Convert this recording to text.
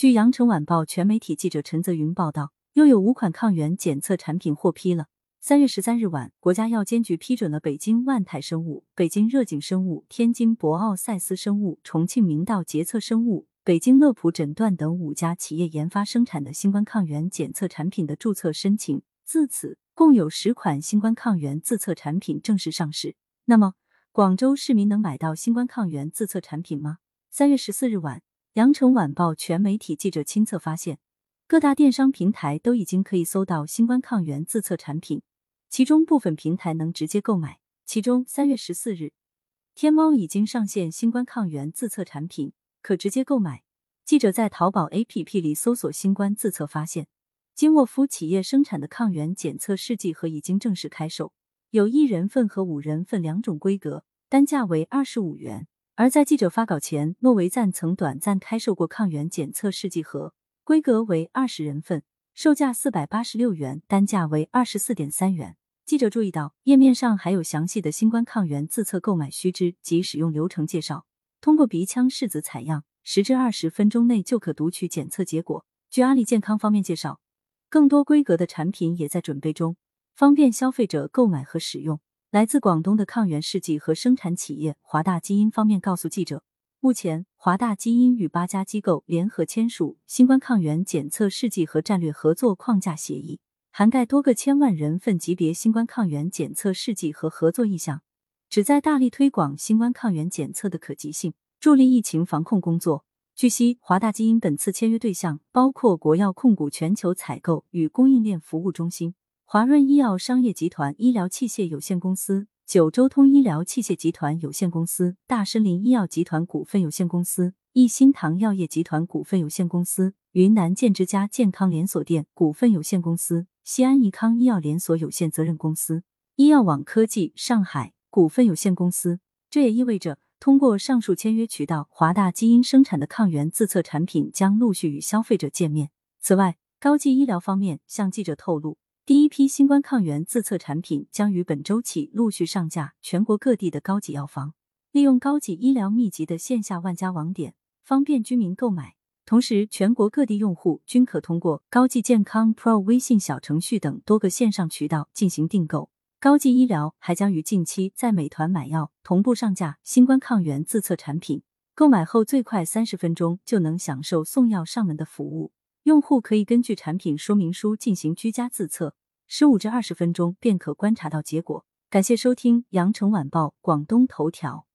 据羊城晚报全媒体记者陈泽云报道，又有五款抗原检测产品获批了。三月十三日晚，国家药监局批准了北京万泰生物、北京热景生物、天津博奥赛斯生物、重庆明道洁策生物、北京乐普诊断等五家企业研发生产的新冠抗原检测产品的注册申请。自此，共有十款新冠抗原自测产品正式上市。那么，广州市民能买到新冠抗原自测产品吗？三月十四日晚。羊城晚报全媒体记者亲测发现，各大电商平台都已经可以搜到新冠抗原自测产品，其中部分平台能直接购买。其中，三月十四日，天猫已经上线新冠抗原自测产品，可直接购买。记者在淘宝 APP 里搜索“新冠自测”，发现金沃夫企业生产的抗原检测试剂盒已经正式开售，有一人份和五人份两种规格，单价为二十五元。而在记者发稿前，诺维赞曾短暂开售过抗原检测试剂盒，规格为二十人份，售价四百八十六元，单价为二十四点三元。记者注意到，页面上还有详细的新冠抗原自测购买须知及使用流程介绍。通过鼻腔拭子采样，十至二十分钟内就可读取检测结果。据阿里健康方面介绍，更多规格的产品也在准备中，方便消费者购买和使用。来自广东的抗原试剂和生产企业华大基因方面告诉记者，目前华大基因与八家机构联合签署新冠抗原检测试剂和战略合作框架协议，涵盖多个千万人份级别新冠抗原检测试剂和合作意向，旨在大力推广新冠抗原检测的可及性，助力疫情防控工作。据悉，华大基因本次签约对象包括国药控股全球采购与供应链服务中心。华润医药商业集团医疗器械有限公司、九州通医疗器械集团有限公司、大森林医药集团股份有限公司、一心堂药业集团股份有限公司、云南健之家健康连锁店股份有限公司、西安益康医药连锁有限责任公司、医药网科技上海股份有限公司。这也意味着，通过上述签约渠道，华大基因生产的抗原自测产品将陆续与消费者见面。此外，高技医疗方面向记者透露。第一批新冠抗原自测产品将于本周起陆续上架全国各地的高级药房，利用高级医疗密集的线下万家网点，方便居民购买。同时，全国各地用户均可通过高技健康 Pro 微信小程序等多个线上渠道进行订购。高技医疗还将于近期在美团买药同步上架新冠抗原自测产品，购买后最快三十分钟就能享受送药上门的服务。用户可以根据产品说明书进行居家自测。十五至二十分钟便可观察到结果。感谢收听羊城晚报广东头条。